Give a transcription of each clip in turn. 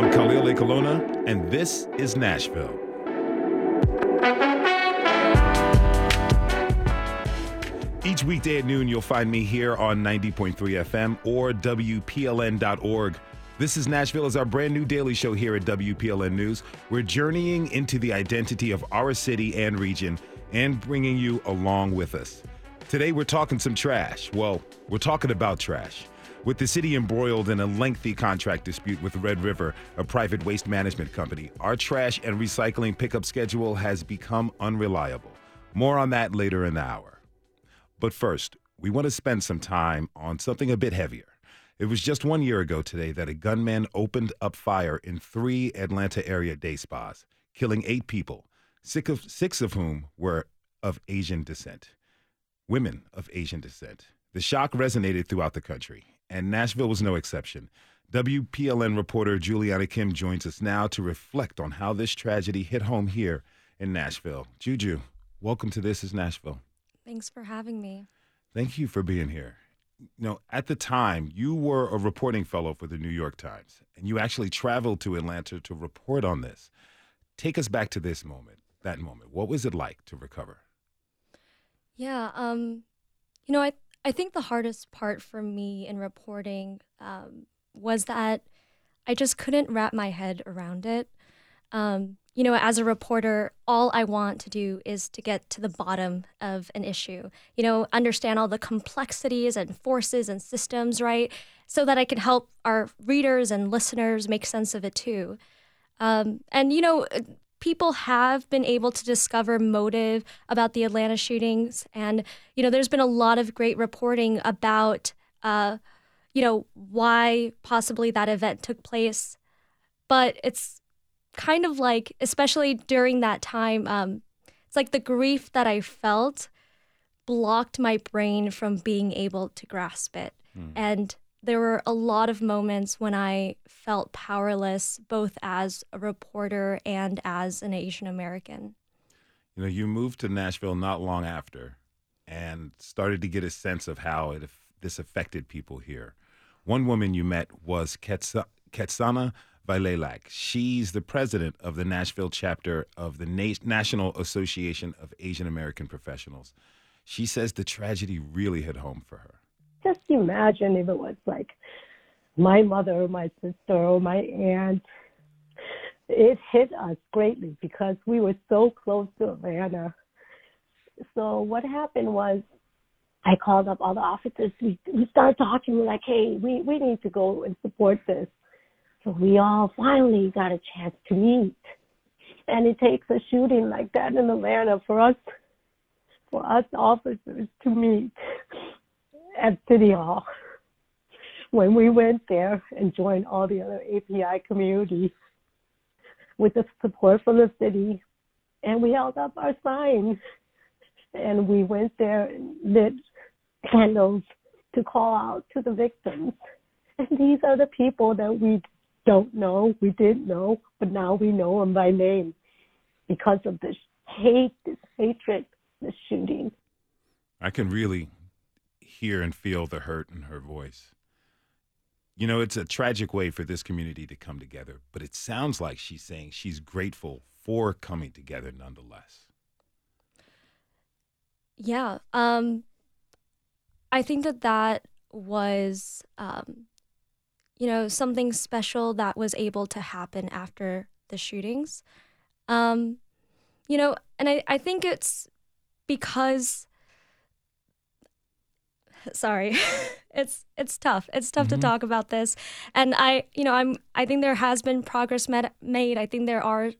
I'm Khalil Ekulona, and this is Nashville. Each weekday at noon, you'll find me here on 90.3 FM or WPLN.org. This is Nashville is our brand new daily show here at WPLN News. We're journeying into the identity of our city and region and bringing you along with us. Today, we're talking some trash. Well, we're talking about trash. With the city embroiled in a lengthy contract dispute with Red River, a private waste management company, our trash and recycling pickup schedule has become unreliable. More on that later in the hour. But first, we want to spend some time on something a bit heavier. It was just one year ago today that a gunman opened up fire in three Atlanta area day spas, killing eight people, six of, six of whom were of Asian descent, women of Asian descent. The shock resonated throughout the country, and Nashville was no exception. WPLN reporter Juliana Kim joins us now to reflect on how this tragedy hit home here in Nashville. Juju, welcome to This is Nashville. Thanks for having me. Thank you for being here. You know, at the time, you were a reporting fellow for the New York Times, and you actually traveled to Atlanta to report on this. Take us back to this moment, that moment. What was it like to recover? Yeah, um, you know, I I think the hardest part for me in reporting um, was that I just couldn't wrap my head around it. Um, you know, as a reporter, all I want to do is to get to the bottom of an issue, you know, understand all the complexities and forces and systems, right? So that I can help our readers and listeners make sense of it too. Um, and, you know, people have been able to discover motive about the Atlanta shootings. And, you know, there's been a lot of great reporting about, uh, you know, why possibly that event took place. But it's kind of like, especially during that time, um, it's like the grief that I felt blocked my brain from being able to grasp it. Mm. And there were a lot of moments when I felt powerless, both as a reporter and as an Asian American. You know, you moved to Nashville not long after and started to get a sense of how it, this affected people here. One woman you met was Ketsana Vailelak. She's the president of the Nashville chapter of the Na- National Association of Asian American Professionals. She says the tragedy really hit home for her. Just imagine if it was like my mother, my sister, or my aunt. It hit us greatly because we were so close to Atlanta. So what happened was I called up all the officers. We we started talking. We're like, hey, we we need to go and support this. So we all finally got a chance to meet. And it takes a shooting like that in Atlanta for us, for us officers to meet at City Hall. When we went there and joined all the other API community with the support from the city, and we held up our signs and we went there and lit candles to call out to the victims. And these are the people that we don't know, we didn't know, but now we know them by name because of this hate, this hatred, this shooting. I can really hear and feel the hurt in her voice. You know, it's a tragic way for this community to come together, but it sounds like she's saying she's grateful for coming together nonetheless. Yeah. Um, I think that that was um, you know, something special that was able to happen after the shootings. Um, you know, and I, I think it's because sorry it's it's tough it's tough mm-hmm. to talk about this and i you know i'm i think there has been progress met, made i think there are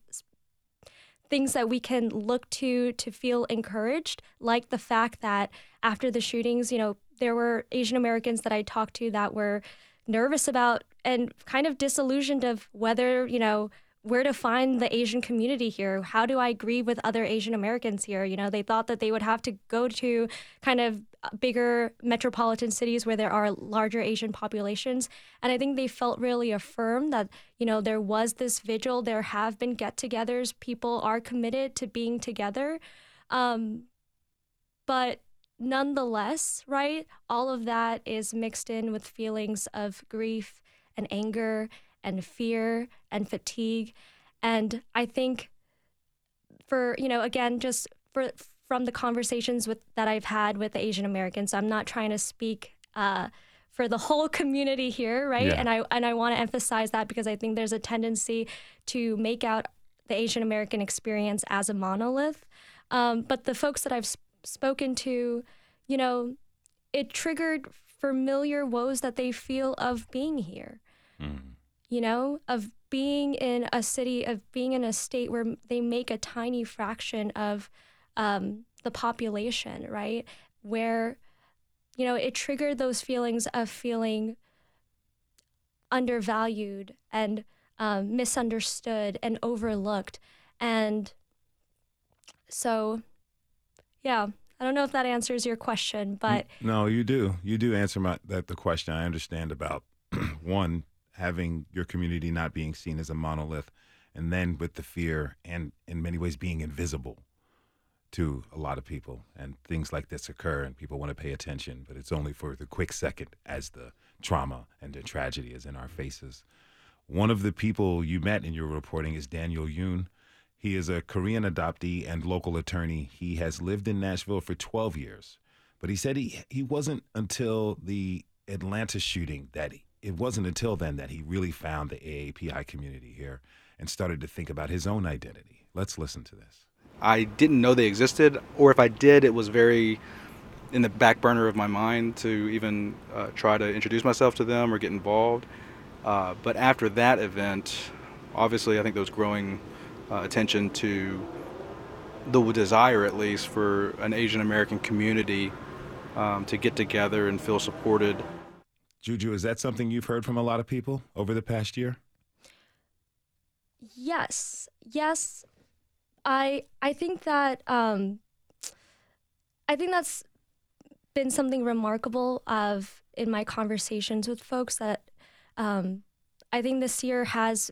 things that we can look to to feel encouraged like the fact that after the shootings you know there were asian americans that i talked to that were nervous about and kind of disillusioned of whether, you know, where to find the Asian community here. How do I grieve with other Asian Americans here? You know, they thought that they would have to go to kind of bigger metropolitan cities where there are larger Asian populations. And I think they felt really affirmed that, you know, there was this vigil, there have been get togethers, people are committed to being together. Um, but nonetheless, right, all of that is mixed in with feelings of grief and anger and fear and fatigue. And I think for, you know, again, just for from the conversations with that I've had with the Asian Americans, I'm not trying to speak uh, for the whole community here, right? Yeah. And I and I want to emphasize that because I think there's a tendency to make out the Asian American experience as a monolith. Um, but the folks that I've sp- spoken to, you know, it triggered familiar woes that they feel of being here. Mm. You know, of being in a city, of being in a state where they make a tiny fraction of um, the population, right? Where, you know, it triggered those feelings of feeling undervalued and um, misunderstood and overlooked. And so, yeah, I don't know if that answers your question, but no, you do. You do answer my that the question. I understand about one having your community not being seen as a monolith, and then with the fear and in many ways being invisible to a lot of people, and things like this occur, and people want to pay attention, but it's only for the quick second as the trauma and the tragedy is in our faces. One of the people you met in your reporting is Daniel Yoon. He is a Korean adoptee and local attorney. He has lived in Nashville for 12 years, but he said he, he wasn't until the Atlanta shooting that he, it wasn't until then that he really found the AAPI community here and started to think about his own identity. Let's listen to this. I didn't know they existed, or if I did, it was very in the back burner of my mind to even uh, try to introduce myself to them or get involved. Uh, but after that event, obviously, I think there was growing uh, attention to the desire, at least, for an Asian American community um, to get together and feel supported. Juju, is that something you've heard from a lot of people over the past year? Yes, yes. I I think that um, I think that's been something remarkable of in my conversations with folks that um, I think this year has,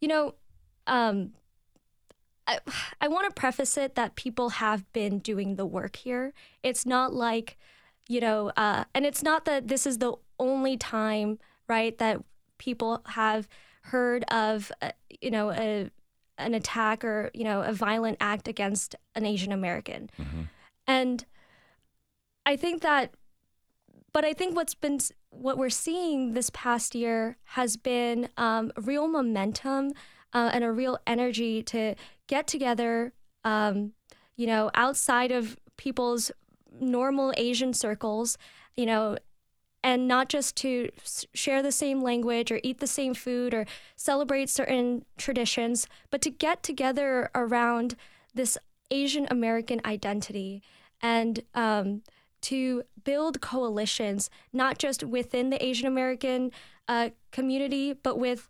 you know, um, I, I want to preface it that people have been doing the work here. It's not like, you know, uh, and it's not that this is the only time, right, that people have heard of, uh, you know, a, an attack or, you know, a violent act against an Asian American. Mm-hmm. And I think that but I think what's been what we're seeing this past year has been um, real momentum uh, and a real energy to get together, um, you know, outside of people's normal Asian circles, you know, and not just to share the same language or eat the same food or celebrate certain traditions, but to get together around this Asian American identity and um, to build coalitions, not just within the Asian American uh, community, but with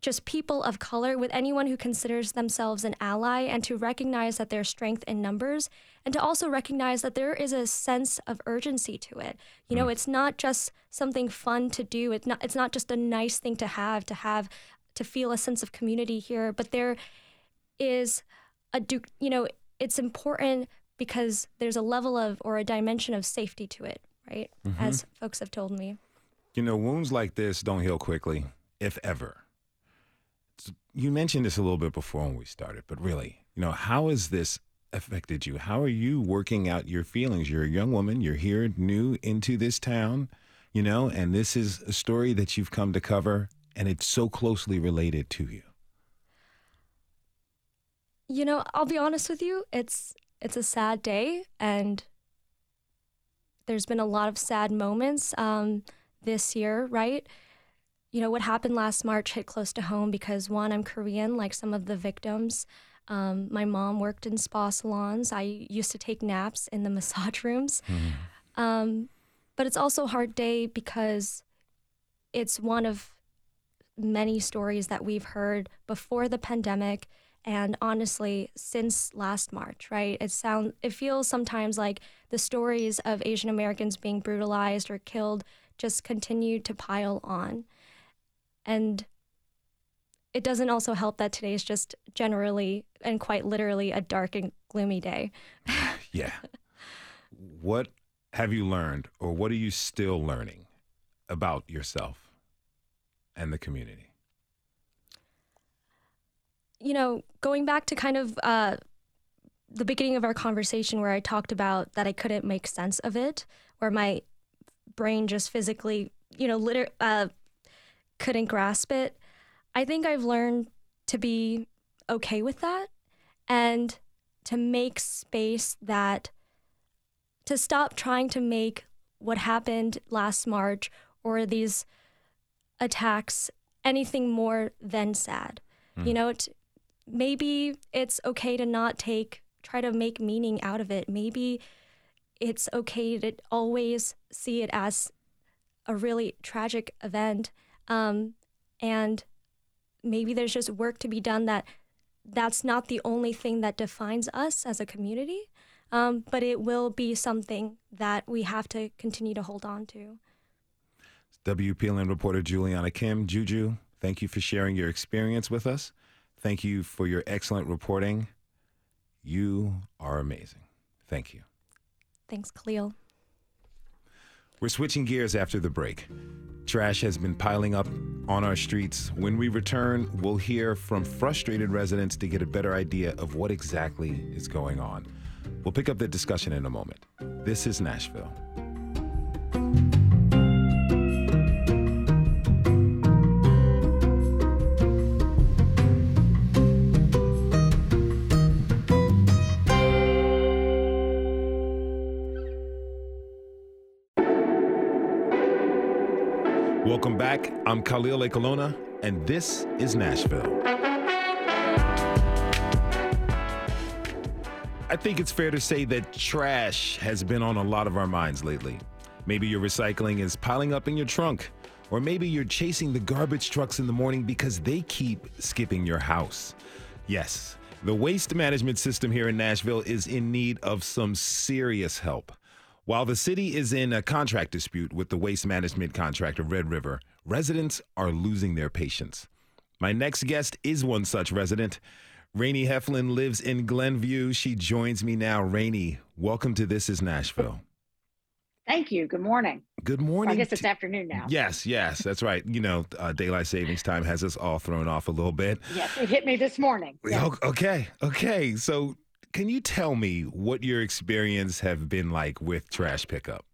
just people of color, with anyone who considers themselves an ally, and to recognize that there's strength in numbers, and to also recognize that there is a sense of urgency to it. You know, mm. it's not just something fun to do. It's not. It's not just a nice thing to have. To have, to feel a sense of community here, but there is a. You know, it's important because there's a level of or a dimension of safety to it, right? Mm-hmm. As folks have told me. You know, wounds like this don't heal quickly, if ever. You mentioned this a little bit before when we started, but really, you know, how has this affected you? How are you working out your feelings? You're a young woman, you're here new into this town, you know, and this is a story that you've come to cover, and it's so closely related to you. You know, I'll be honest with you, it's it's a sad day, and there's been a lot of sad moments um, this year, right? You know, what happened last March hit close to home because one, I'm Korean, like some of the victims. Um, my mom worked in spa salons. I used to take naps in the massage rooms. Mm. Um, but it's also a hard day because it's one of many stories that we've heard before the pandemic and honestly since last march right it sound it feels sometimes like the stories of asian americans being brutalized or killed just continue to pile on and it doesn't also help that today is just generally and quite literally a dark and gloomy day. Yeah. What have you learned or what are you still learning about yourself and the community? You know, going back to kind of uh, the beginning of our conversation where I talked about that I couldn't make sense of it, where my brain just physically, you know, liter- uh, couldn't grasp it. I think I've learned to be okay with that and to make space that to stop trying to make what happened last March or these attacks anything more than sad. Mm. You know, t- maybe it's okay to not take try to make meaning out of it. Maybe it's okay to always see it as a really tragic event. Um, and maybe there's just work to be done that that's not the only thing that defines us as a community, um, but it will be something that we have to continue to hold on to. WPLN reporter Juliana Kim. Juju, thank you for sharing your experience with us. Thank you for your excellent reporting. You are amazing. Thank you. Thanks, Khalil. We're switching gears after the break. Trash has been piling up on our streets. When we return, we'll hear from frustrated residents to get a better idea of what exactly is going on. We'll pick up the discussion in a moment. This is Nashville. I'm Khalil Ekulona, and this is Nashville. I think it's fair to say that trash has been on a lot of our minds lately. Maybe your recycling is piling up in your trunk, or maybe you're chasing the garbage trucks in the morning because they keep skipping your house. Yes, the waste management system here in Nashville is in need of some serious help. While the city is in a contract dispute with the waste management contractor Red River, residents are losing their patience. My next guest is one such resident. Rainey Heflin lives in Glenview. She joins me now. Rainey, welcome to This is Nashville. Thank you. Good morning. Good morning. I guess it's afternoon now. Yes, yes, that's right. You know, uh, daylight savings time has us all thrown off a little bit. Yes, it hit me this morning. Yes. Okay, okay. So can you tell me what your experience have been like with trash pickup?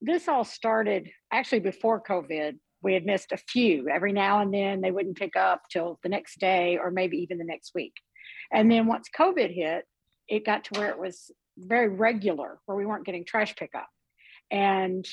This all started actually before COVID. We had missed a few. Every now and then they wouldn't pick up till the next day or maybe even the next week. And then once COVID hit, it got to where it was very regular, where we weren't getting trash pickup. And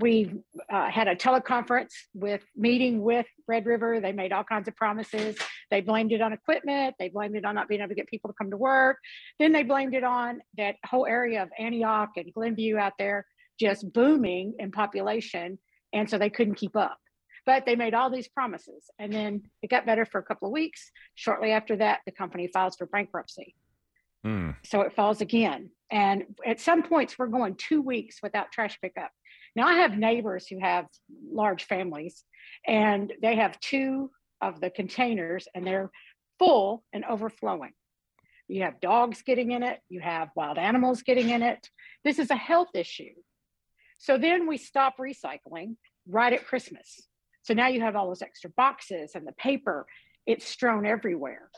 we uh, had a teleconference with meeting with Red River. They made all kinds of promises. They blamed it on equipment. They blamed it on not being able to get people to come to work. Then they blamed it on that whole area of Antioch and Glenview out there just booming in population. And so they couldn't keep up. But they made all these promises. And then it got better for a couple of weeks. Shortly after that, the company files for bankruptcy. Mm. So it falls again. And at some points, we're going two weeks without trash pickup. Now, I have neighbors who have large families, and they have two of the containers, and they're full and overflowing. You have dogs getting in it, you have wild animals getting in it. This is a health issue. So then we stop recycling right at Christmas. So now you have all those extra boxes and the paper, it's strewn everywhere.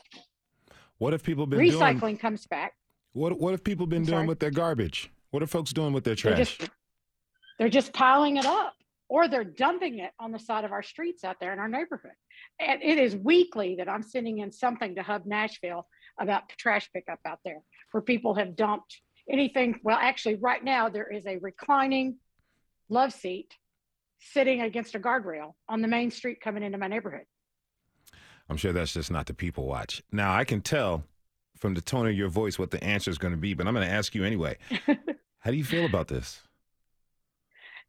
What have people been recycling doing? comes back. What what have people been I'm doing sorry? with their garbage? What are folks doing with their trash? They're just, they're just piling it up or they're dumping it on the side of our streets out there in our neighborhood. And it is weekly that I'm sending in something to Hub Nashville about trash pickup out there where people have dumped anything. Well, actually, right now, there is a reclining love seat sitting against a guardrail on the main street coming into my neighborhood. I'm sure that's just not the people watch. Now, I can tell from the tone of your voice what the answer is going to be, but I'm going to ask you anyway. How do you feel about this?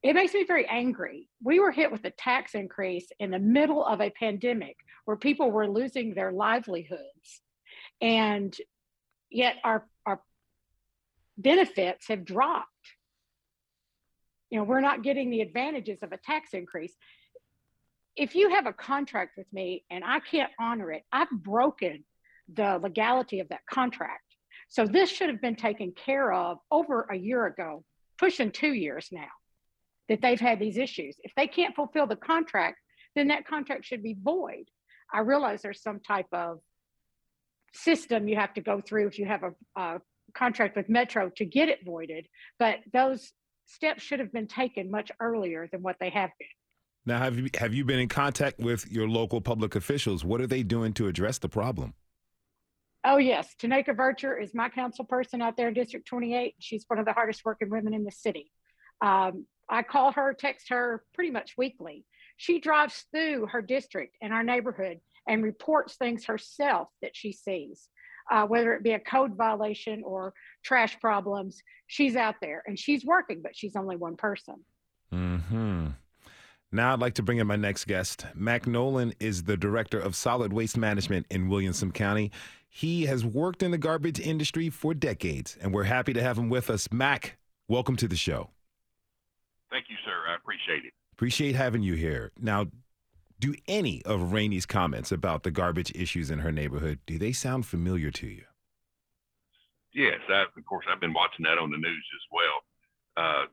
it makes me very angry. We were hit with a tax increase in the middle of a pandemic where people were losing their livelihoods. And yet our, our benefits have dropped. You know, we're not getting the advantages of a tax increase. If you have a contract with me and I can't honor it, I've broken the legality of that contract. So this should have been taken care of over a year ago, pushing two years now that they've had these issues. If they can't fulfill the contract, then that contract should be void. I realize there's some type of system you have to go through if you have a, a contract with Metro to get it voided, but those steps should have been taken much earlier than what they have been. Now, have you have you been in contact with your local public officials? What are they doing to address the problem? Oh yes, Tanaka Vercher is my council person out there in District 28. She's one of the hardest working women in the city. Um, I call her, text her pretty much weekly. She drives through her district and our neighborhood and reports things herself that she sees, uh, whether it be a code violation or trash problems. She's out there and she's working, but she's only one person. Hmm. Now I'd like to bring in my next guest. Mac Nolen is the director of solid waste management in Williamson County. He has worked in the garbage industry for decades, and we're happy to have him with us. Mac, welcome to the show. Thank you, sir. I appreciate it. Appreciate having you here. Now, do any of Rainey's comments about the garbage issues in her neighborhood, do they sound familiar to you? Yes, I, of course, I've been watching that on the news as well. Uh,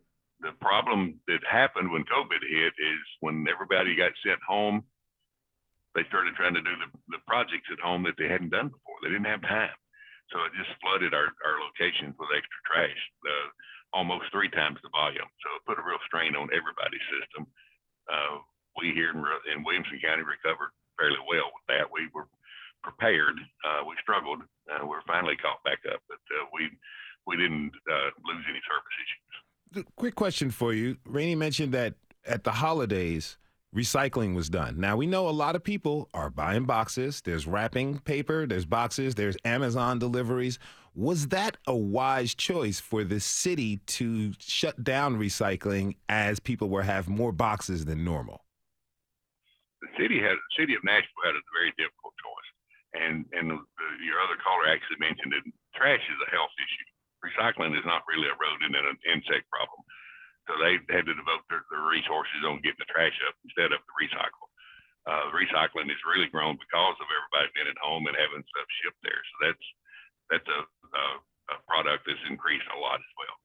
the problem that happened when COVID hit is when everybody got sent home, they started trying to do the, the projects at home that they hadn't done before. They didn't have time. So it just flooded our, our locations with extra trash, uh, almost three times the volume. So it put a real strain on everybody's system. Uh, we here in, in, Williamson County recovered fairly well with that. We were prepared. Uh, we struggled. Uh, we're finally caught back up, but uh, we we didn't uh, lose any service issues. Quick question for you. Rainey mentioned that at the holidays recycling was done. Now we know a lot of people are buying boxes. There's wrapping paper, there's boxes, there's Amazon deliveries. Was that a wise choice for the city to shut down recycling as people were have more boxes than normal? The city had city of Nashville had a very difficult choice, and and the, your other caller actually mentioned that trash is a health issue. Recycling is not really a rodent and an insect problem. So they had to devote their, their resources on getting the trash up instead of the recycle. Uh, recycling has really grown because of everybody being at home and having stuff shipped there. So that's that's a, a, a product that's increased a lot as well.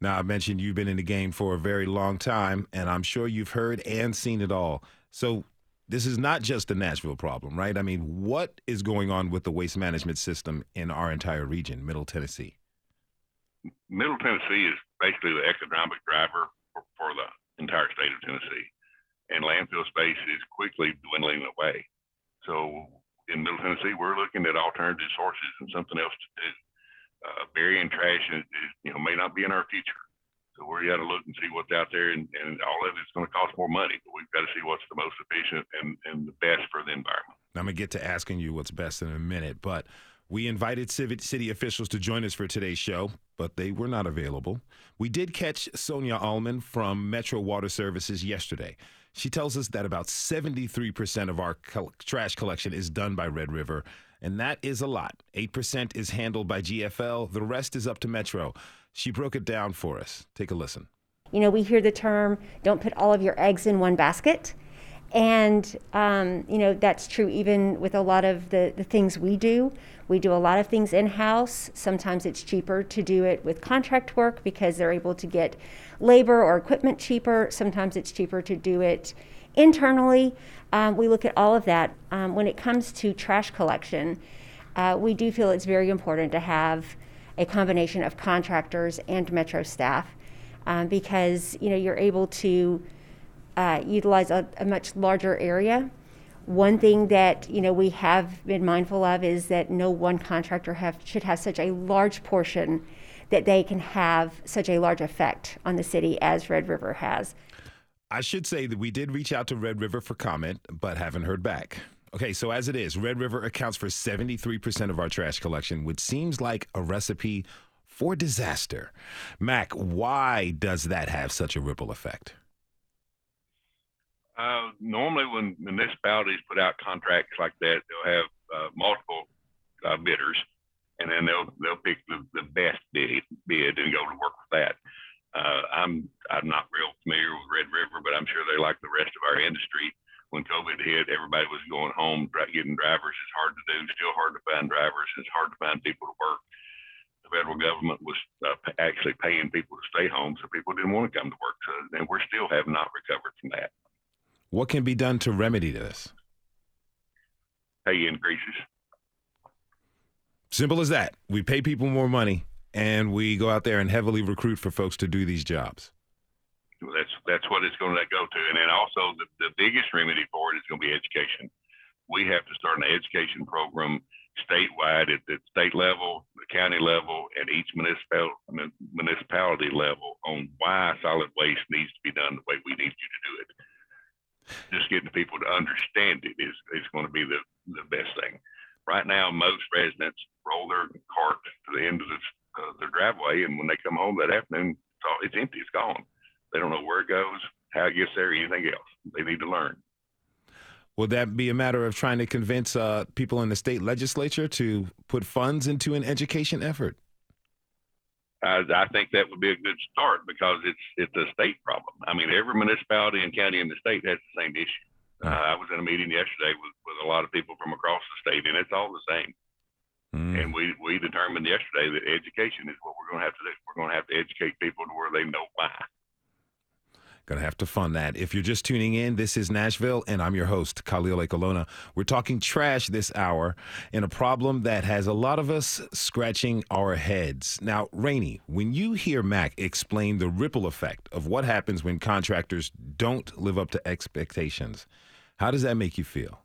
Now, I mentioned you've been in the game for a very long time, and I'm sure you've heard and seen it all. So, this is not just a Nashville problem, right? I mean, what is going on with the waste management system in our entire region, Middle Tennessee? Middle Tennessee is basically the economic driver for, for the entire state of Tennessee. And landfill space is quickly dwindling away. So in Middle Tennessee, we're looking at alternative sources and something else to do. Uh, burying trash is, is, you know, may not be in our future. We got to look and see what's out there, and, and all of it's going to cost more money. But we've got to see what's the most efficient and, and the best for the environment. I'm gonna get to asking you what's best in a minute, but we invited city officials to join us for today's show, but they were not available. We did catch Sonia Allman from Metro Water Services yesterday. She tells us that about 73% of our trash collection is done by Red River, and that is a lot. 8% is handled by GFL, the rest is up to Metro. She broke it down for us. Take a listen. You know, we hear the term don't put all of your eggs in one basket. And, um, you know, that's true even with a lot of the, the things we do. We do a lot of things in house. Sometimes it's cheaper to do it with contract work because they're able to get labor or equipment cheaper. Sometimes it's cheaper to do it internally. Um, we look at all of that. Um, when it comes to trash collection, uh, we do feel it's very important to have a combination of contractors and metro staff um, because you know you're able to uh, utilize a, a, much larger area. One thing that you know we have been mindful of is that no one contractor have, should have such a large portion that they can have such a large effect on the city as Red River has. I should say that we did reach out to Red River for comment, but haven't heard back. Okay, so as it is, Red River accounts for 73% of our trash collection, which seems like a recipe for disaster. Mac, why does that have such a ripple effect? Uh, normally, when municipalities put out contracts like that, they'll have uh, multiple uh, bidders, and then they'll they'll pick the, the best bid, bid and go to work with that. Uh, I'm I'm not real familiar with Red River, but I'm sure they're like the rest of our industry. When COVID hit, everybody was going home, getting drivers. It's hard to do. Still hard to find drivers. It's hard to find people to work. The federal government was uh, actually paying people to stay home, so people didn't want to come to work. So, and we're still have not recovered from that. What can be done to remedy this? pay increases. Simple as that. We pay people more money, and we go out there and heavily recruit for folks to do these jobs. That's that's what it's going to go to, and then also the, the biggest remedy for it is going to be education. We have to start an education program statewide at the state level, the county level, and each municipal, municipality level on why solid waste needs to be done the way we need you to do it. Just getting people to understand it is, is going to be the, the best thing. Right now, most residents roll their cart to the end of the, uh, their driveway, and when they come home that afternoon, it's, all, it's empty, it's gone. They don't know where it goes, how it gets there, anything else. They need to learn. Would that be a matter of trying to convince uh, people in the state legislature to put funds into an education effort? I, I think that would be a good start because it's it's a state problem. I mean, every municipality and county in the state has the same issue. Uh, I was in a meeting yesterday with, with a lot of people from across the state, and it's all the same. Mm. And we, we determined yesterday that education is what we're going to have to do. We're going to have to educate people to where they know why. Going to have to fund that. If you're just tuning in, this is Nashville, and I'm your host, Khalil Ekulona. We're talking trash this hour in a problem that has a lot of us scratching our heads. Now, Rainey, when you hear Mac explain the ripple effect of what happens when contractors don't live up to expectations, how does that make you feel?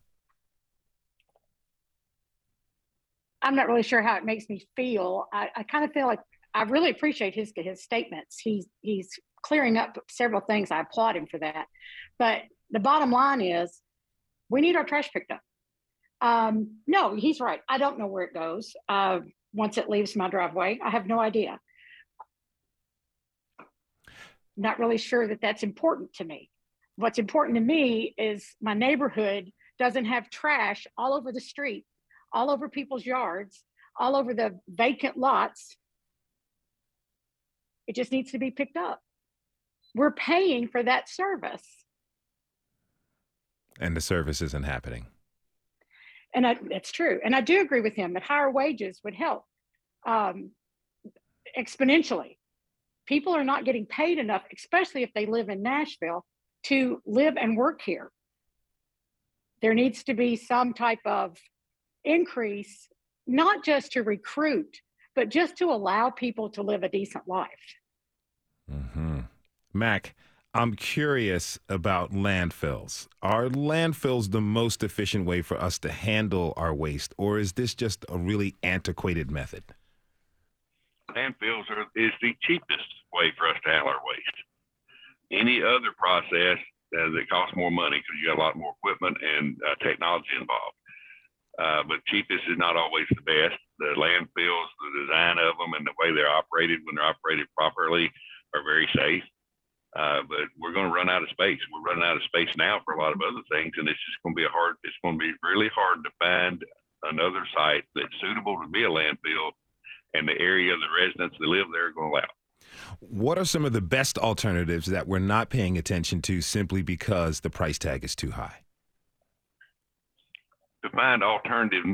I'm not really sure how it makes me feel. I, I kind of feel like I really appreciate his his statements. He's he's clearing up several things. I applaud him for that. But the bottom line is we need our trash picked up. Um, no, he's right. I don't know where it goes uh, once it leaves my driveway. I have no idea. Not really sure that that's important to me. What's important to me is my neighborhood doesn't have trash all over the street, all over people's yards, all over the vacant lots. It just needs to be picked up we're paying for that service. And the service isn't happening. And I, that's true. And I do agree with him that higher wages would help um, exponentially. People are not getting paid enough, especially if they live in Nashville, to live and work here. There needs to be some type of increase, not just to recruit, but just to allow people to live a decent life. Mm-hmm. Mac, I'm curious about landfills. Are landfills the most efficient way for us to handle our waste, or is this just a really antiquated method? Landfills are, is the cheapest way for us to handle our waste. Any other process uh, that costs more money because you got a lot more equipment and uh, technology involved. Uh, but cheapest is not always the best. The landfills, the design of them, and the way they're operated when they're operated properly are very safe. Uh, but we're going to run out of space. We're running out of space now for a lot of other things, and it's just going to be a hard. It's going to be really hard to find another site that's suitable to be a landfill, and the area of the residents that live there are going to allow. What are some of the best alternatives that we're not paying attention to simply because the price tag is too high? To find alternative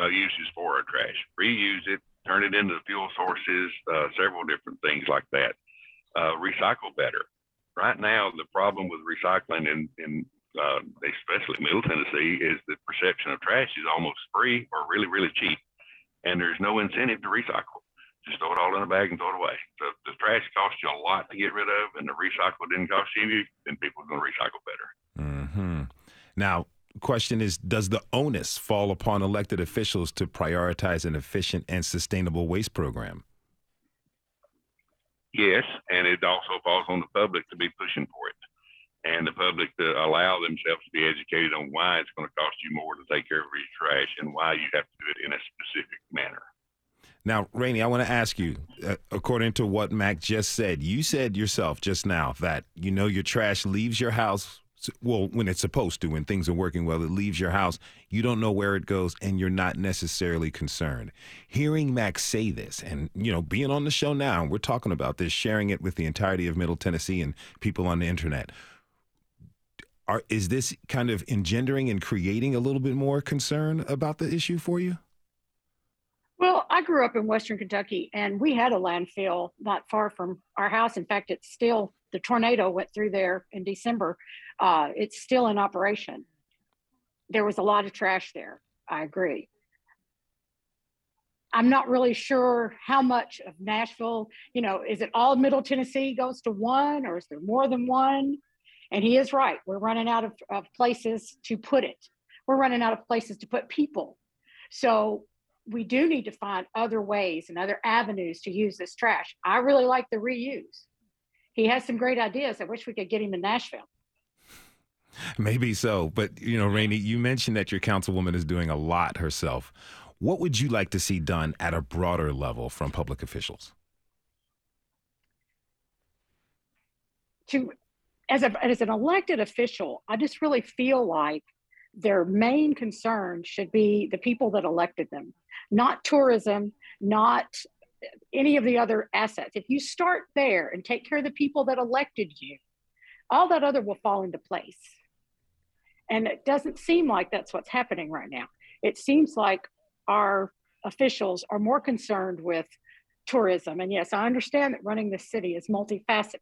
uh, uses for our trash, reuse it, turn it into fuel sources, uh, several different things like that. Uh, recycle better right now, the problem with recycling in, in uh, especially Middle Tennessee, is the perception of trash is almost free or really, really cheap, and there's no incentive to recycle. Just throw it all in a bag and throw it away. So the trash costs you a lot to get rid of, and the recycle didn't cost you then people are going to recycle better. Mm-hmm. Now, question is Does the onus fall upon elected officials to prioritize an efficient and sustainable waste program? Yes, and it also falls on the public to be pushing for it, and the public to allow themselves to be educated on why it's going to cost you more to take care of your trash and why you have to do it in a specific manner. Now, Rainey, I want to ask you, uh, according to what Mac just said, you said yourself just now that you know your trash leaves your house well, when it's supposed to, when things are working well, it leaves your house. You don't know where it goes, and you're not necessarily concerned. Hearing Max say this, and you know, being on the show now, we're talking about this, sharing it with the entirety of Middle Tennessee and people on the internet. Are, is this kind of engendering and creating a little bit more concern about the issue for you? Well, I grew up in Western Kentucky, and we had a landfill not far from our house. In fact, it's still the tornado went through there in December. Uh, it's still in operation. There was a lot of trash there. I agree. I'm not really sure how much of Nashville, you know, is it all Middle Tennessee goes to one or is there more than one? And he is right. We're running out of, of places to put it. We're running out of places to put people. So we do need to find other ways and other avenues to use this trash. I really like the reuse. He has some great ideas. I wish we could get him in Nashville. Maybe so. But, you know, Rainey, you mentioned that your councilwoman is doing a lot herself. What would you like to see done at a broader level from public officials? To as a as an elected official, I just really feel like their main concern should be the people that elected them, not tourism, not any of the other assets. If you start there and take care of the people that elected you, all that other will fall into place. And it doesn't seem like that's what's happening right now. It seems like our officials are more concerned with tourism. And yes, I understand that running the city is multifaceted.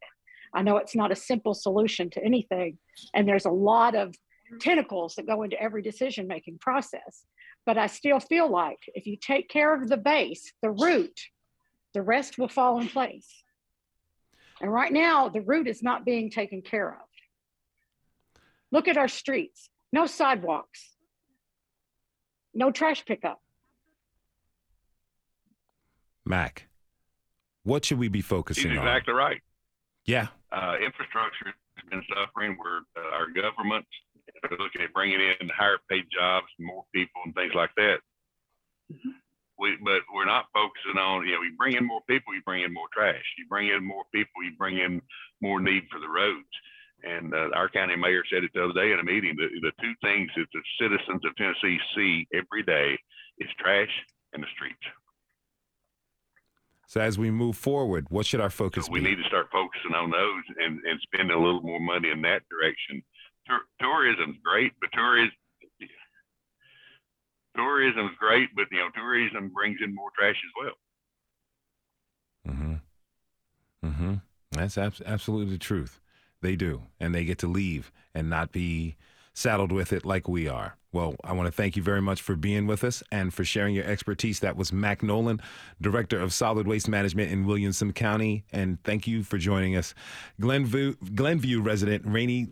I know it's not a simple solution to anything, and there's a lot of tentacles that go into every decision making process. But I still feel like if you take care of the base, the root, the rest will fall in place. And right now, the root is not being taken care of. Look at our streets no sidewalks, no trash pickup. Mac, what should we be focusing He's on? exactly right. Yeah. Uh, infrastructure has been suffering where uh, our government are looking at bringing in higher paid jobs, more people, and things like that. Mm-hmm. We, but we're not focusing on, you know, you bring in more people, you bring in more trash. You bring in more people, you bring in more need for the roads. And uh, our county mayor said it the other day in a meeting that the two things that the citizens of Tennessee see every day is trash and the streets. So as we move forward, what should our focus So we be? need to start focusing on those and, and spending a little more money in that direction. Tour, tourism's great, but tourism tourism's great, but you know tourism brings in more trash as well. Mm-hmm. Mm-hmm. That's abs- absolutely the truth. They do, and they get to leave and not be saddled with it like we are. Well, I want to thank you very much for being with us and for sharing your expertise. That was Mac Nolen, Director of Solid Waste Management in Williamson County, and thank you for joining us. Glenview, Glenview resident Rainey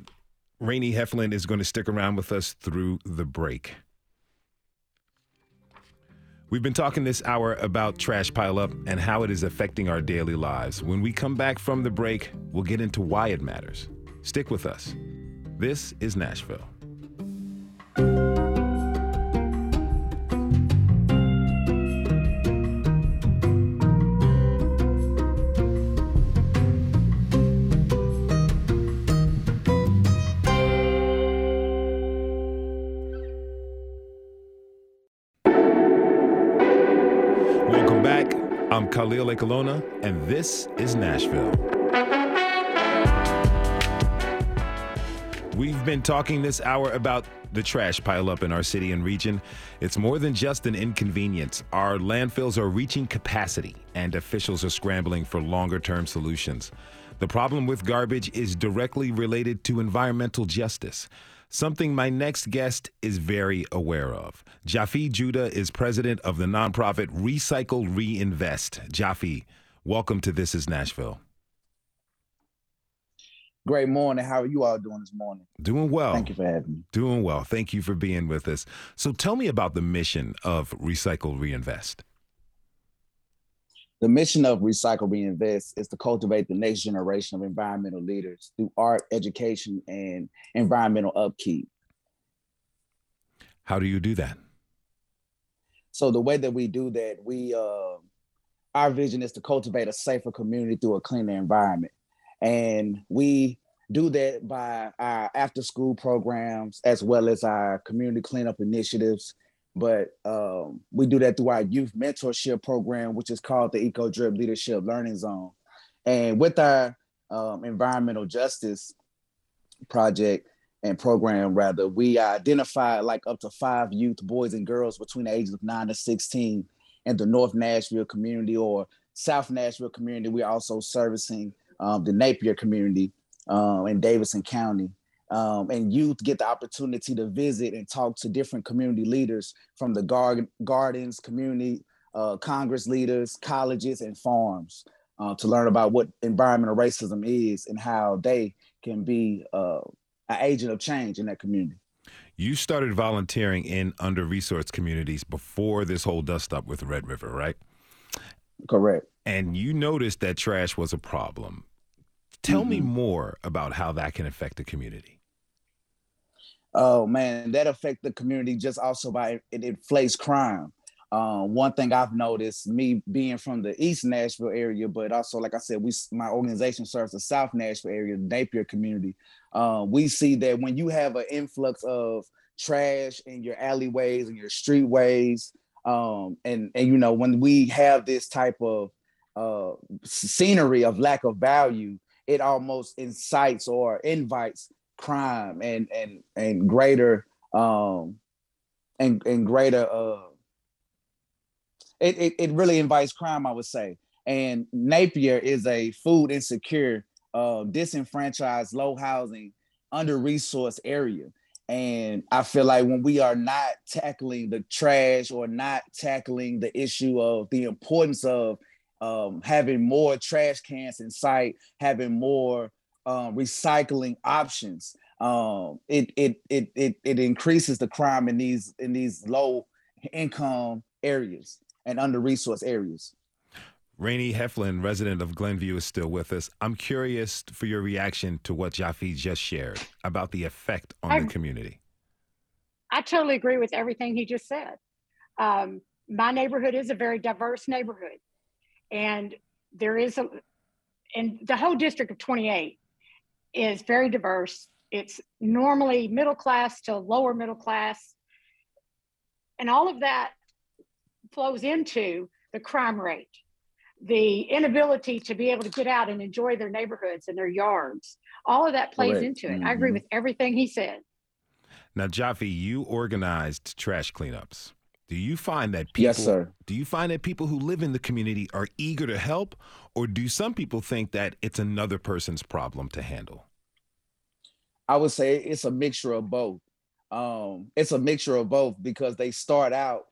Rainey Heflin is going to stick around with us through the break. We've been talking this hour about trash pileup and how it is affecting our daily lives. When we come back from the break, we'll get into why it matters. Stick with us. This is Nashville. This is Nashville. We've been talking this hour about the trash pileup in our city and region. It's more than just an inconvenience. Our landfills are reaching capacity, and officials are scrambling for longer term solutions. The problem with garbage is directly related to environmental justice, something my next guest is very aware of. Jaffee Judah is president of the nonprofit Recycle Reinvest. Jaffee, welcome to This is Nashville. Great morning. How are you all doing this morning? Doing well. Thank you for having me. Doing well. Thank you for being with us. So tell me about the mission of Recycle Reinvest. The mission of Recycle Reinvest is to cultivate the next generation of environmental leaders through art, education, and environmental upkeep. How do you do that? So the way that we do that, we uh, our vision is to cultivate a safer community through a cleaner environment, and we do that by our after school programs as well as our community cleanup initiatives. But um, we do that through our youth mentorship program, which is called the Eco Drip Leadership Learning Zone. And with our um, environmental justice project and program, rather, we identified like up to five youth, boys and girls between the ages of nine to 16 in the North Nashville community or South Nashville community. We're also servicing um, the Napier community um, in Davidson County. um, and youth get the opportunity to visit and talk to different community leaders from the gar- gardens, community uh, Congress leaders, colleges, and farms uh, to learn about what environmental racism is and how they can be uh, an agent of change in that community. You started volunteering in under resourced communities before this whole dust up with Red River, right? Correct. And you noticed that trash was a problem. Tell mm-hmm. me more about how that can affect the community. Oh man, that affect the community just also by it inflates crime. Um, one thing I've noticed, me being from the East Nashville area, but also, like I said, we my organization serves the South Nashville area, the Napier community. Uh, we see that when you have an influx of trash in your alleyways and your streetways, um, and and you know when we have this type of uh, scenery of lack of value, it almost incites or invites crime and and and greater um and and greater uh it, it, it really invites crime, I would say. And Napier is a food insecure, uh, disenfranchised, low housing, under resourced area. And I feel like when we are not tackling the trash or not tackling the issue of the importance of um, having more trash cans in sight, having more um, recycling options, um, it, it it it it increases the crime in these in these low income areas and under resourced areas. Rainey Heflin, resident of Glenview, is still with us. I'm curious for your reaction to what Jaffee just shared about the effect on I, the community. I totally agree with everything he just said. Um, my neighborhood is a very diverse neighborhood, and there is a, and the whole district of 28 is very diverse. It's normally middle class to lower middle class, and all of that flows into the crime rate, the inability to be able to get out and enjoy their neighborhoods and their yards. All of that plays into it. Mm-hmm. I agree mm-hmm. with everything he said. Now, Jaffee, you organized trash cleanups. Do you find that people yes, sir. do you find that people who live in the community are eager to help or do some people think that it's another person's problem to handle? I would say it's a mixture of both. Um, it's a mixture of both because they start out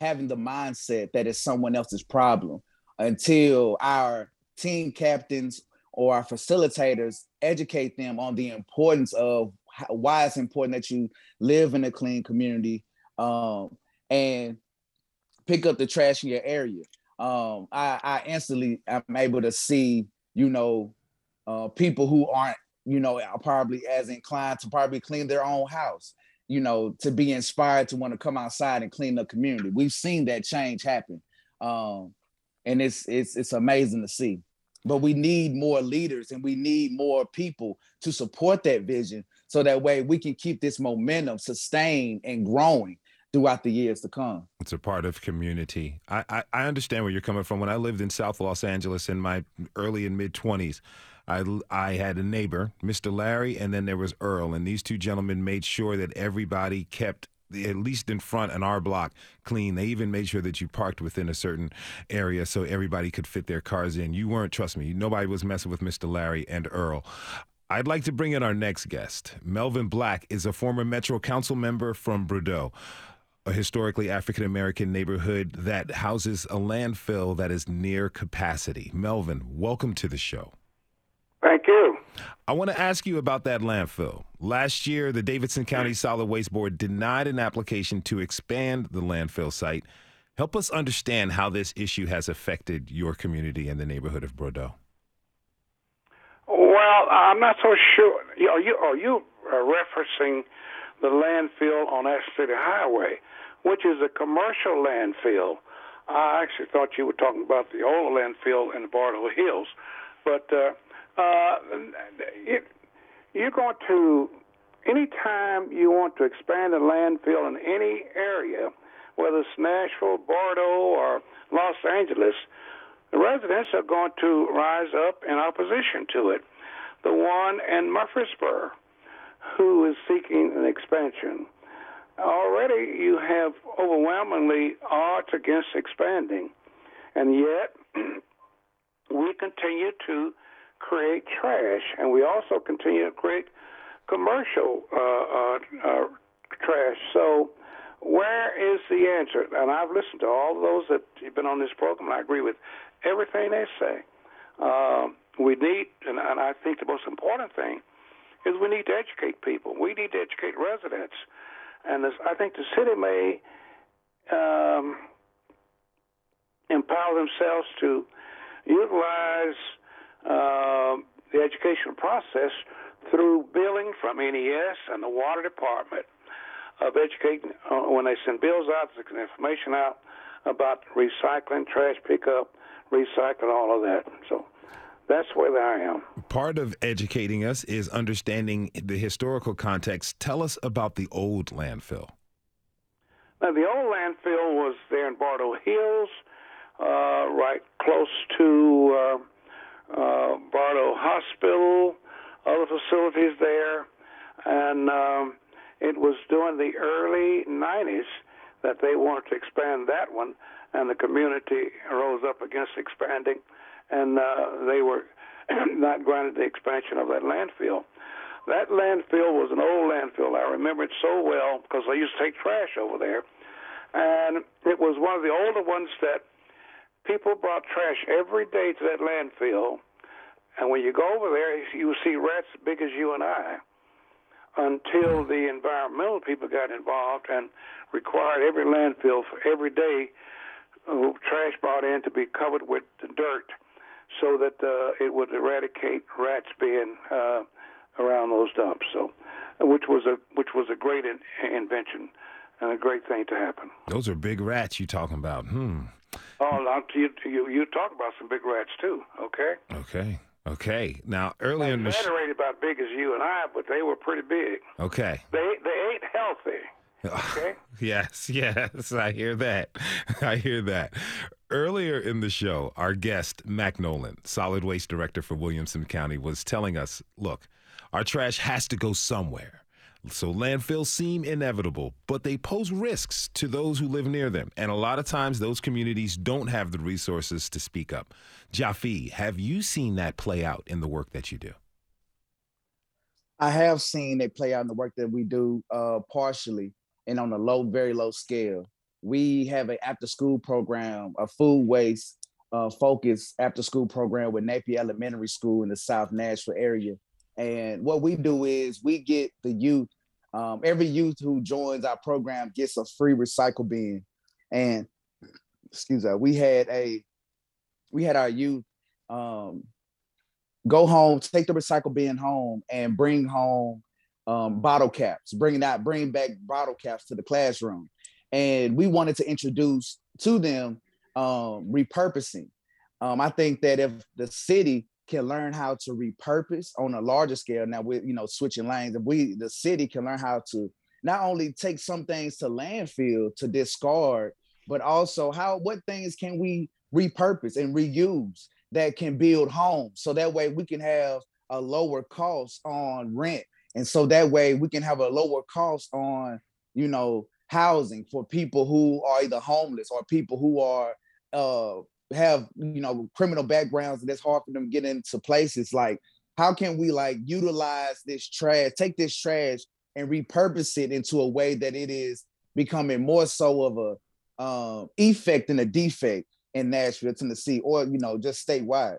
having the mindset that it's someone else's problem until our team captains or our facilitators educate them on the importance of why it's important that you live in a clean community um, and pick up the trash in your area. Um, I, I instantly am able to see, you know, uh, people who aren't, you know, probably as inclined to probably clean their own house you know, to be inspired to want to come outside and clean the community. We've seen that change happen. Um, and it's it's it's amazing to see. But we need more leaders and we need more people to support that vision so that way we can keep this momentum sustained and growing throughout the years to come. It's a part of community. I, I, I understand where you're coming from. When I lived in South Los Angeles in my early and mid 20s, I, I had a neighbor, Mr. Larry, and then there was Earl, and these two gentlemen made sure that everybody kept at least in front in our block clean. They even made sure that you parked within a certain area so everybody could fit their cars in. You weren't, trust me, nobody was messing with Mr. Larry and Earl. I'd like to bring in our next guest. Melvin Black is a former Metro Council member from Bordeaux, a historically African American neighborhood that houses a landfill that is near capacity. Melvin, welcome to the show. Thank you. I want to ask you about that landfill. Last year, the Davidson County Solid Waste Board denied an application to expand the landfill site. Help us understand how this issue has affected your community and the neighborhood of Bordeaux. Well, I'm not so sure. Are you are you uh, referencing the landfill on Ash City Highway, which is a commercial landfill? I actually thought you were talking about the old landfill in the Bordeaux Hills, but uh, uh, it, you're going to, anytime you want to expand a landfill in any area, whether it's Nashville, Bordeaux, or Los Angeles, the residents are going to rise up in opposition to it. The one in Murfreesboro, who is seeking an expansion. Already you have overwhelmingly odds against expanding, and yet we continue to create trash, and we also continue to create commercial uh, uh, uh, trash. So, where is the answer? And I've listened to all those that have been on this program, and I agree with everything they say. Uh, we need, and, and I think the most important thing is we need to educate people. We need to educate residents, and this, I think the city may um, empower themselves to utilize uh, the educational process through billing from NES and the water department of educating uh, when they send bills out, they send information out about recycling, trash pickup, recycling, all of that. So that's where I am. Part of educating us is understanding the historical context. Tell us about the old landfill. Now, the old landfill was there in Bordeaux Hills, uh, right close to uh, uh, Hospital, other facilities there, and um, it was during the early 90s that they wanted to expand that one, and the community rose up against expanding, and uh, they were not granted the expansion of that landfill. That landfill was an old landfill. I remember it so well because I used to take trash over there, and it was one of the older ones that people brought trash every day to that landfill. And when you go over there, you see rats big as you and I until the environmental people got involved and required every landfill for every day uh, trash brought in to be covered with dirt so that uh, it would eradicate rats being uh, around those dumps. So, which was a which was a great in, invention and a great thing to happen. Those are big rats you talking about? Hmm. Oh, you you you talk about some big rats too. Okay. Okay. Okay. Now, earlier in the sh- about big as you and I, but they were pretty big. Okay. They they ate healthy. Okay. yes, yes, I hear that. I hear that. Earlier in the show, our guest, Mac Nolen, solid waste director for Williamson County, was telling us look, our trash has to go somewhere. So landfills seem inevitable, but they pose risks to those who live near them. And a lot of times those communities don't have the resources to speak up. Jaffee, have you seen that play out in the work that you do? I have seen it play out in the work that we do uh, partially and on a low, very low scale. We have an after school program, a food waste uh, focused after school program with Napier Elementary School in the South Nashville area and what we do is we get the youth, um, every youth who joins our program gets a free recycle bin. And excuse me, we had a we had our youth um, go home, take the recycle bin home, and bring home um, bottle caps, bringing out, bring back bottle caps to the classroom. And we wanted to introduce to them um, repurposing. Um, I think that if the city can learn how to repurpose on a larger scale. Now with you know switching lanes, we the city can learn how to not only take some things to landfill to discard, but also how what things can we repurpose and reuse that can build homes. So that way we can have a lower cost on rent. And so that way we can have a lower cost on, you know, housing for people who are either homeless or people who are uh have you know criminal backgrounds and it's hard for them to get into places like how can we like utilize this trash take this trash and repurpose it into a way that it is becoming more so of a um, effect than a defect in Nashville, Tennessee, or you know, just statewide.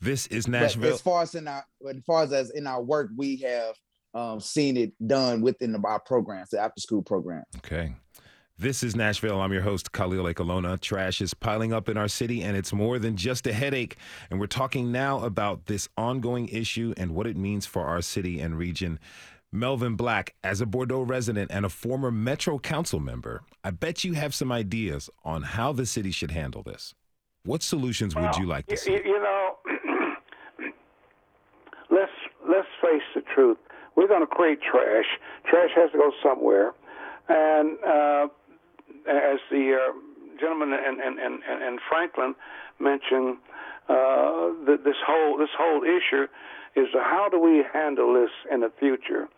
This is Nashville. But as far as in our, as far as, as in our work, we have um, seen it done within our programs, the after school program. Okay. This is Nashville. I'm your host, Khalil Ekulona. Trash is piling up in our city, and it's more than just a headache. And we're talking now about this ongoing issue and what it means for our city and region. Melvin Black, as a Bordeaux resident and a former Metro Council member, I bet you have some ideas on how the city should handle this. What solutions well, would you like to see? You know, let's let's face the truth. We're going to create trash. Trash has to go somewhere, and uh, as the uh, gentleman and, and, and, and Franklin mentioned, uh, that this whole this whole issue is how do we handle this in the future?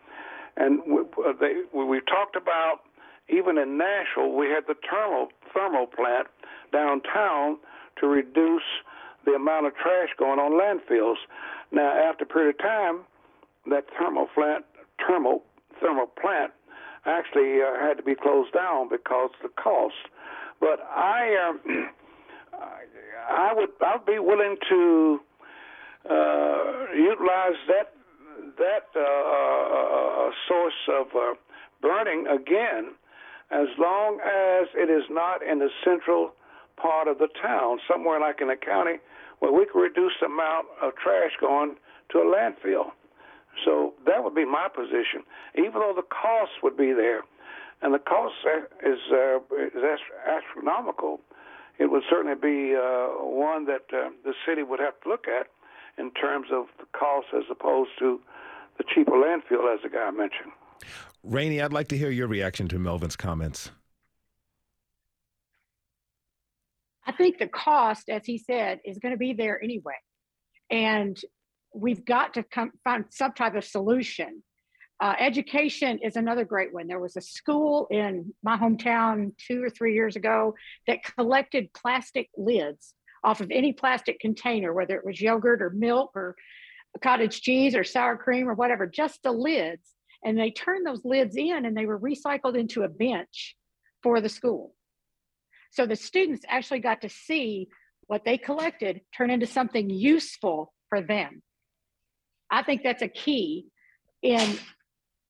And we, uh, they, we talked about even in Nashville, we had the thermal thermal plant downtown to reduce the amount of trash going on landfills. Now, after a period of time, that thermal plant, thermal thermal plant, actually uh, had to be closed down because of the cost. But I, um, I would, I'd be willing to uh, utilize that that uh, uh, uh, source of uh, burning again, as long as it is not in the central part of the town, somewhere like in the county, where we can reduce the amount of trash going to a landfill. So that would be my position, even though the cost would be there, and the cost is uh, is astronomical. It would certainly be uh, one that uh, the city would have to look at in terms of the cost as opposed to the cheaper landfill, as the guy mentioned. Rainey, I'd like to hear your reaction to Melvin's comments. I think the cost, as he said, is going to be there anyway. And we've got to come, find some type of solution. Uh, education is another great one. There was a school in my hometown two or three years ago that collected plastic lids off of any plastic container, whether it was yogurt or milk or cottage cheese or sour cream or whatever, just the lids. And they turned those lids in and they were recycled into a bench for the school. So the students actually got to see what they collected turn into something useful for them. I think that's a key in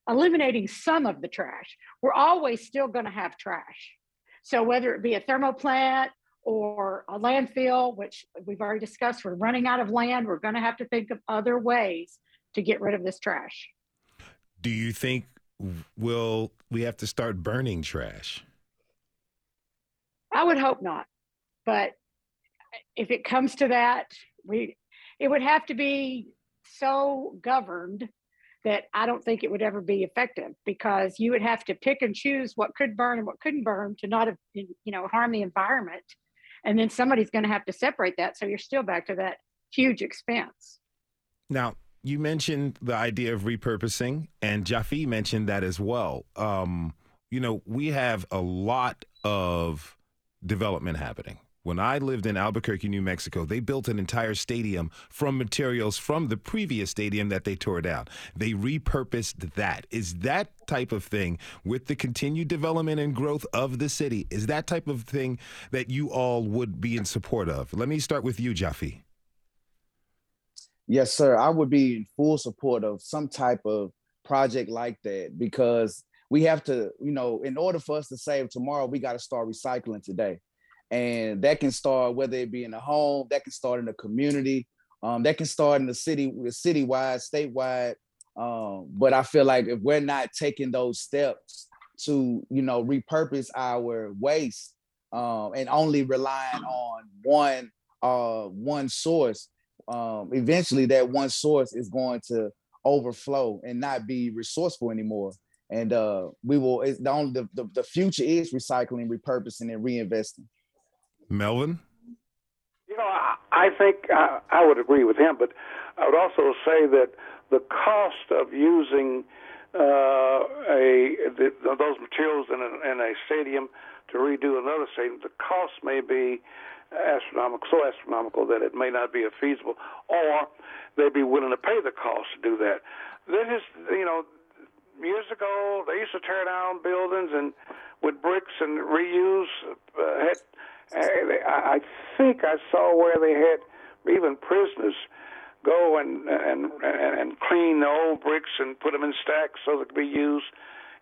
eliminating some of the trash. We're always still going to have trash. So whether it be a thermal plant or a landfill, which we've already discussed, we're running out of land. We're going to have to think of other ways to get rid of this trash. Do you think we'll we have to start burning trash? I would hope not. But if it comes to that, we it would have to be so governed that I don't think it would ever be effective because you would have to pick and choose what could burn and what couldn't burn to not you know harm the environment. And then somebody's going to have to separate that so you're still back to that huge expense. Now you mentioned the idea of repurposing and Jaffee mentioned that as well. Um, you know we have a lot of development happening when I lived in Albuquerque, New Mexico, they built an entire stadium from materials from the previous stadium that they tore down. They repurposed that. Is that type of thing with the continued development and growth of the city? Is that type of thing that you all would be in support of? Let me start with you, Jaffee. Yes, sir. I would be in full support of some type of project like that because we have to, you know, in order for us to save tomorrow, we got to start recycling today and that can start whether it be in a home, that can start in a community, um, that can start in the city, citywide, statewide. Um, but I feel like if we're not taking those steps to, you know, repurpose our waste um, and only relying on one uh, one source, um, eventually that one source is going to overflow and not be resourceful anymore. And uh, we will. It's the only the, the, the future is recycling, repurposing, and reinvesting. Melvin? You know, I, I think I, I would agree with him, but I would also say that the cost of using uh, a the, those materials in a, in a stadium to redo another stadium, the cost may be astronomical, so astronomical that it may not be feasible, or they'd be willing to pay the cost to do that. This is, you know, years ago they used to tear down buildings and with bricks and reuse uh, had I think I saw where they had even prisoners go and and and clean the old bricks and put them in stacks so they could be used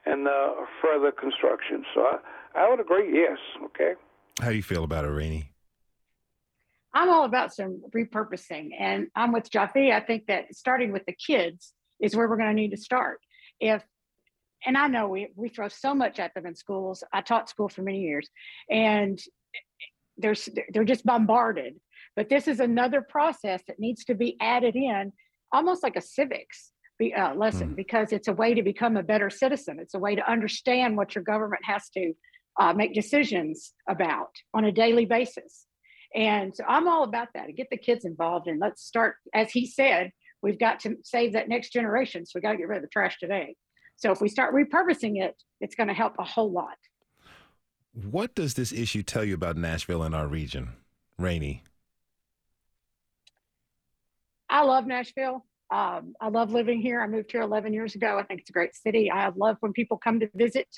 in uh, further construction. So I, I would agree. Yes. Okay. How do you feel about it, Rainey? I'm all about some repurposing, and I'm with Jaffee. I think that starting with the kids is where we're going to need to start. If and I know we, we throw so much at them in schools. I taught school for many years, and they're, they're just bombarded. But this is another process that needs to be added in, almost like a civics be, uh, lesson, mm. because it's a way to become a better citizen. It's a way to understand what your government has to uh, make decisions about on a daily basis. And so I'm all about that. Get the kids involved and let's start, as he said, we've got to save that next generation. So we got to get rid of the trash today. So if we start repurposing it, it's going to help a whole lot. What does this issue tell you about Nashville and our region, Rainey? I love Nashville. Um, I love living here. I moved here 11 years ago. I think it's a great city. I love when people come to visit.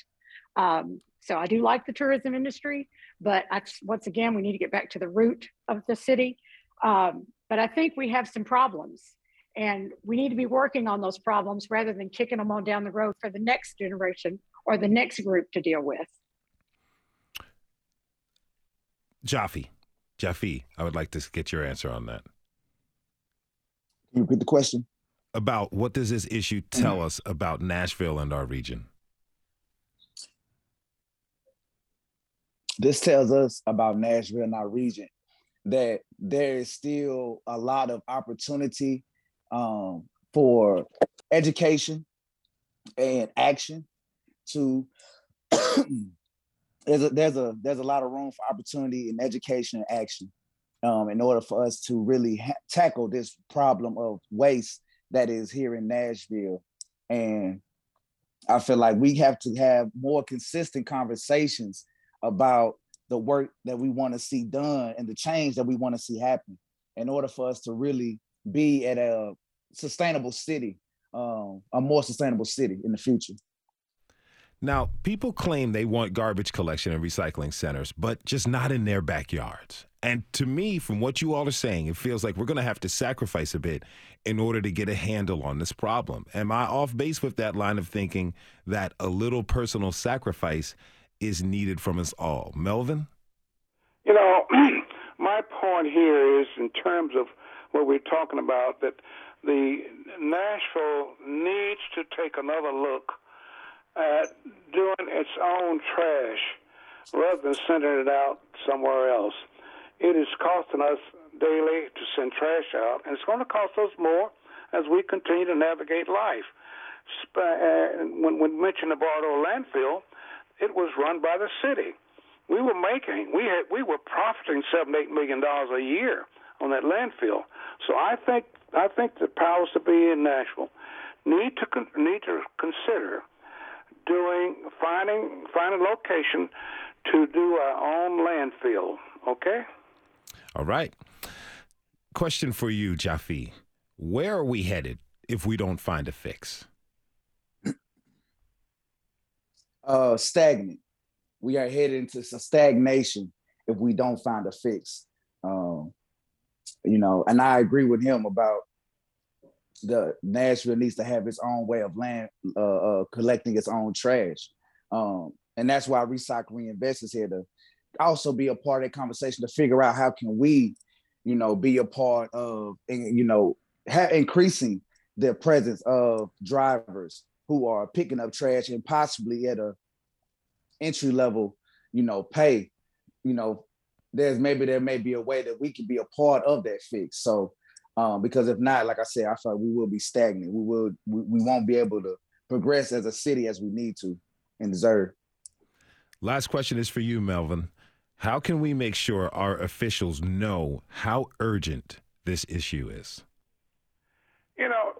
Um, so I do like the tourism industry, but I, once again, we need to get back to the root of the city. Um, but I think we have some problems and we need to be working on those problems rather than kicking them on down the road for the next generation or the next group to deal with. Jaffee, Jaffee, I would like to get your answer on that. Can you repeat the question? About what does this issue tell us about Nashville and our region? This tells us about Nashville and our region that there is still a lot of opportunity um, for education and action to there's a there's a there's a lot of room for opportunity in education and action um, in order for us to really ha- tackle this problem of waste that is here in Nashville. And I feel like we have to have more consistent conversations about the work that we want to see done and the change that we want to see happen in order for us to really be at a sustainable city, um, a more sustainable city in the future. Now, people claim they want garbage collection and recycling centers, but just not in their backyards. And to me, from what you all are saying, it feels like we're going to have to sacrifice a bit in order to get a handle on this problem. Am I off base with that line of thinking that a little personal sacrifice is needed from us all? Melvin? You know, my point here is in terms of what we're talking about, that the Nashville needs to take another look at doing its own trash rather than sending it out somewhere else. It is costing us daily to send trash out, and it's going to cost us more as we continue to navigate life. Uh, when we mentioned the Bordeaux landfill, it was run by the city. We were making, we had, we were profiting seven, eight million dollars a year on that landfill. So I think, I think the powers to be in Nashville need to need to consider doing finding finding location to do our own landfill. Okay. All right. Question for you, Jaffee. Where are we headed if we don't find a fix? Uh, stagnant. We are headed into stagnation if we don't find a fix. Um, you know, and I agree with him about the Nashville needs to have its own way of land uh, uh, collecting its own trash, um, and that's why Recycle Reinvest is here to also be a part of that conversation to figure out how can we, you know, be a part of, you know, ha- increasing the presence of drivers who are picking up trash and possibly at a entry level, you know, pay, you know, there's maybe there may be a way that we can be a part of that fix. So um, because if not, like I said, I feel like we will be stagnant. We will we, we won't be able to progress as a city as we need to and deserve. Last question is for you, Melvin. How can we make sure our officials know how urgent this issue is? You know,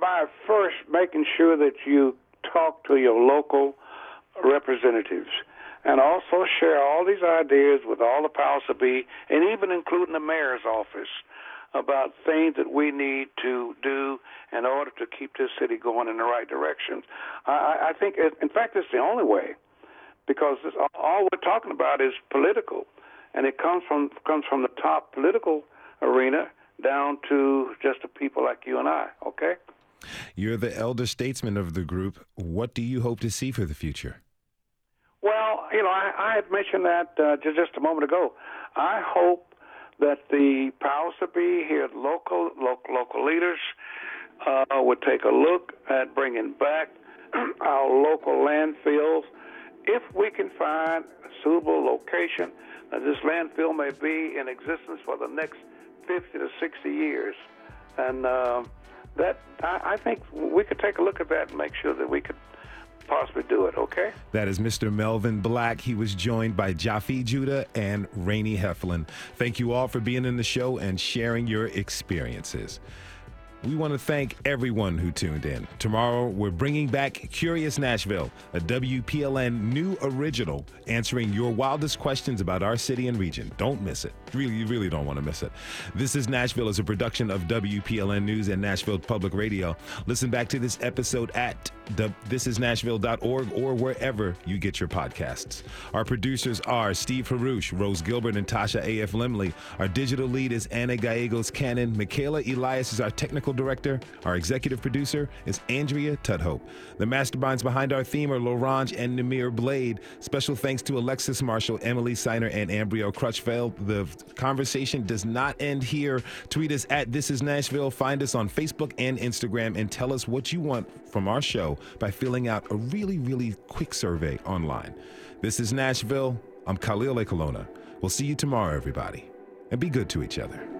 by first making sure that you talk to your local representatives and also share all these ideas with all the powers to be, and even including the mayor's office about things that we need to do in order to keep this city going in the right direction. I, I think, it, in fact, it's the only way because this, all we're talking about is political, and it comes from comes from the top political arena down to just the people like you and I. Okay. You're the elder statesman of the group. What do you hope to see for the future? Well, you know, I, I had mentioned that uh, just a moment ago. I hope that the powers that be here, local local, local leaders, uh, would take a look at bringing back our local landfills if we can find a suitable location, that this landfill may be in existence for the next 50 to 60 years. And uh, that I, I think we could take a look at that and make sure that we could possibly do it, okay? That is Mr. Melvin Black. He was joined by Jaffee Judah and Rainey Heflin. Thank you all for being in the show and sharing your experiences. We want to thank everyone who tuned in. Tomorrow, we're bringing back Curious Nashville, a WPLN new original answering your wildest questions about our city and region. Don't miss it. Really, you really don't want to miss it. This is Nashville is a production of WPLN News and Nashville Public Radio. Listen back to this episode at thisisnashville.org or wherever you get your podcasts. Our producers are Steve Haruch, Rose Gilbert, and Tasha A.F. Lemley. Our digital lead is Anna Gallegos Cannon. Michaela Elias is our technical director. Our executive producer is Andrea Tudhope. The masterminds behind our theme are Lorange and Namir Blade. Special thanks to Alexis Marshall, Emily Siner, and Ambrio Crutchfeld. The conversation does not end here. Tweet us at This Is Nashville. Find us on Facebook and Instagram and tell us what you want from our show by filling out a really, really quick survey online. This is Nashville. I'm Khalil Ekulona. We'll see you tomorrow, everybody. And be good to each other.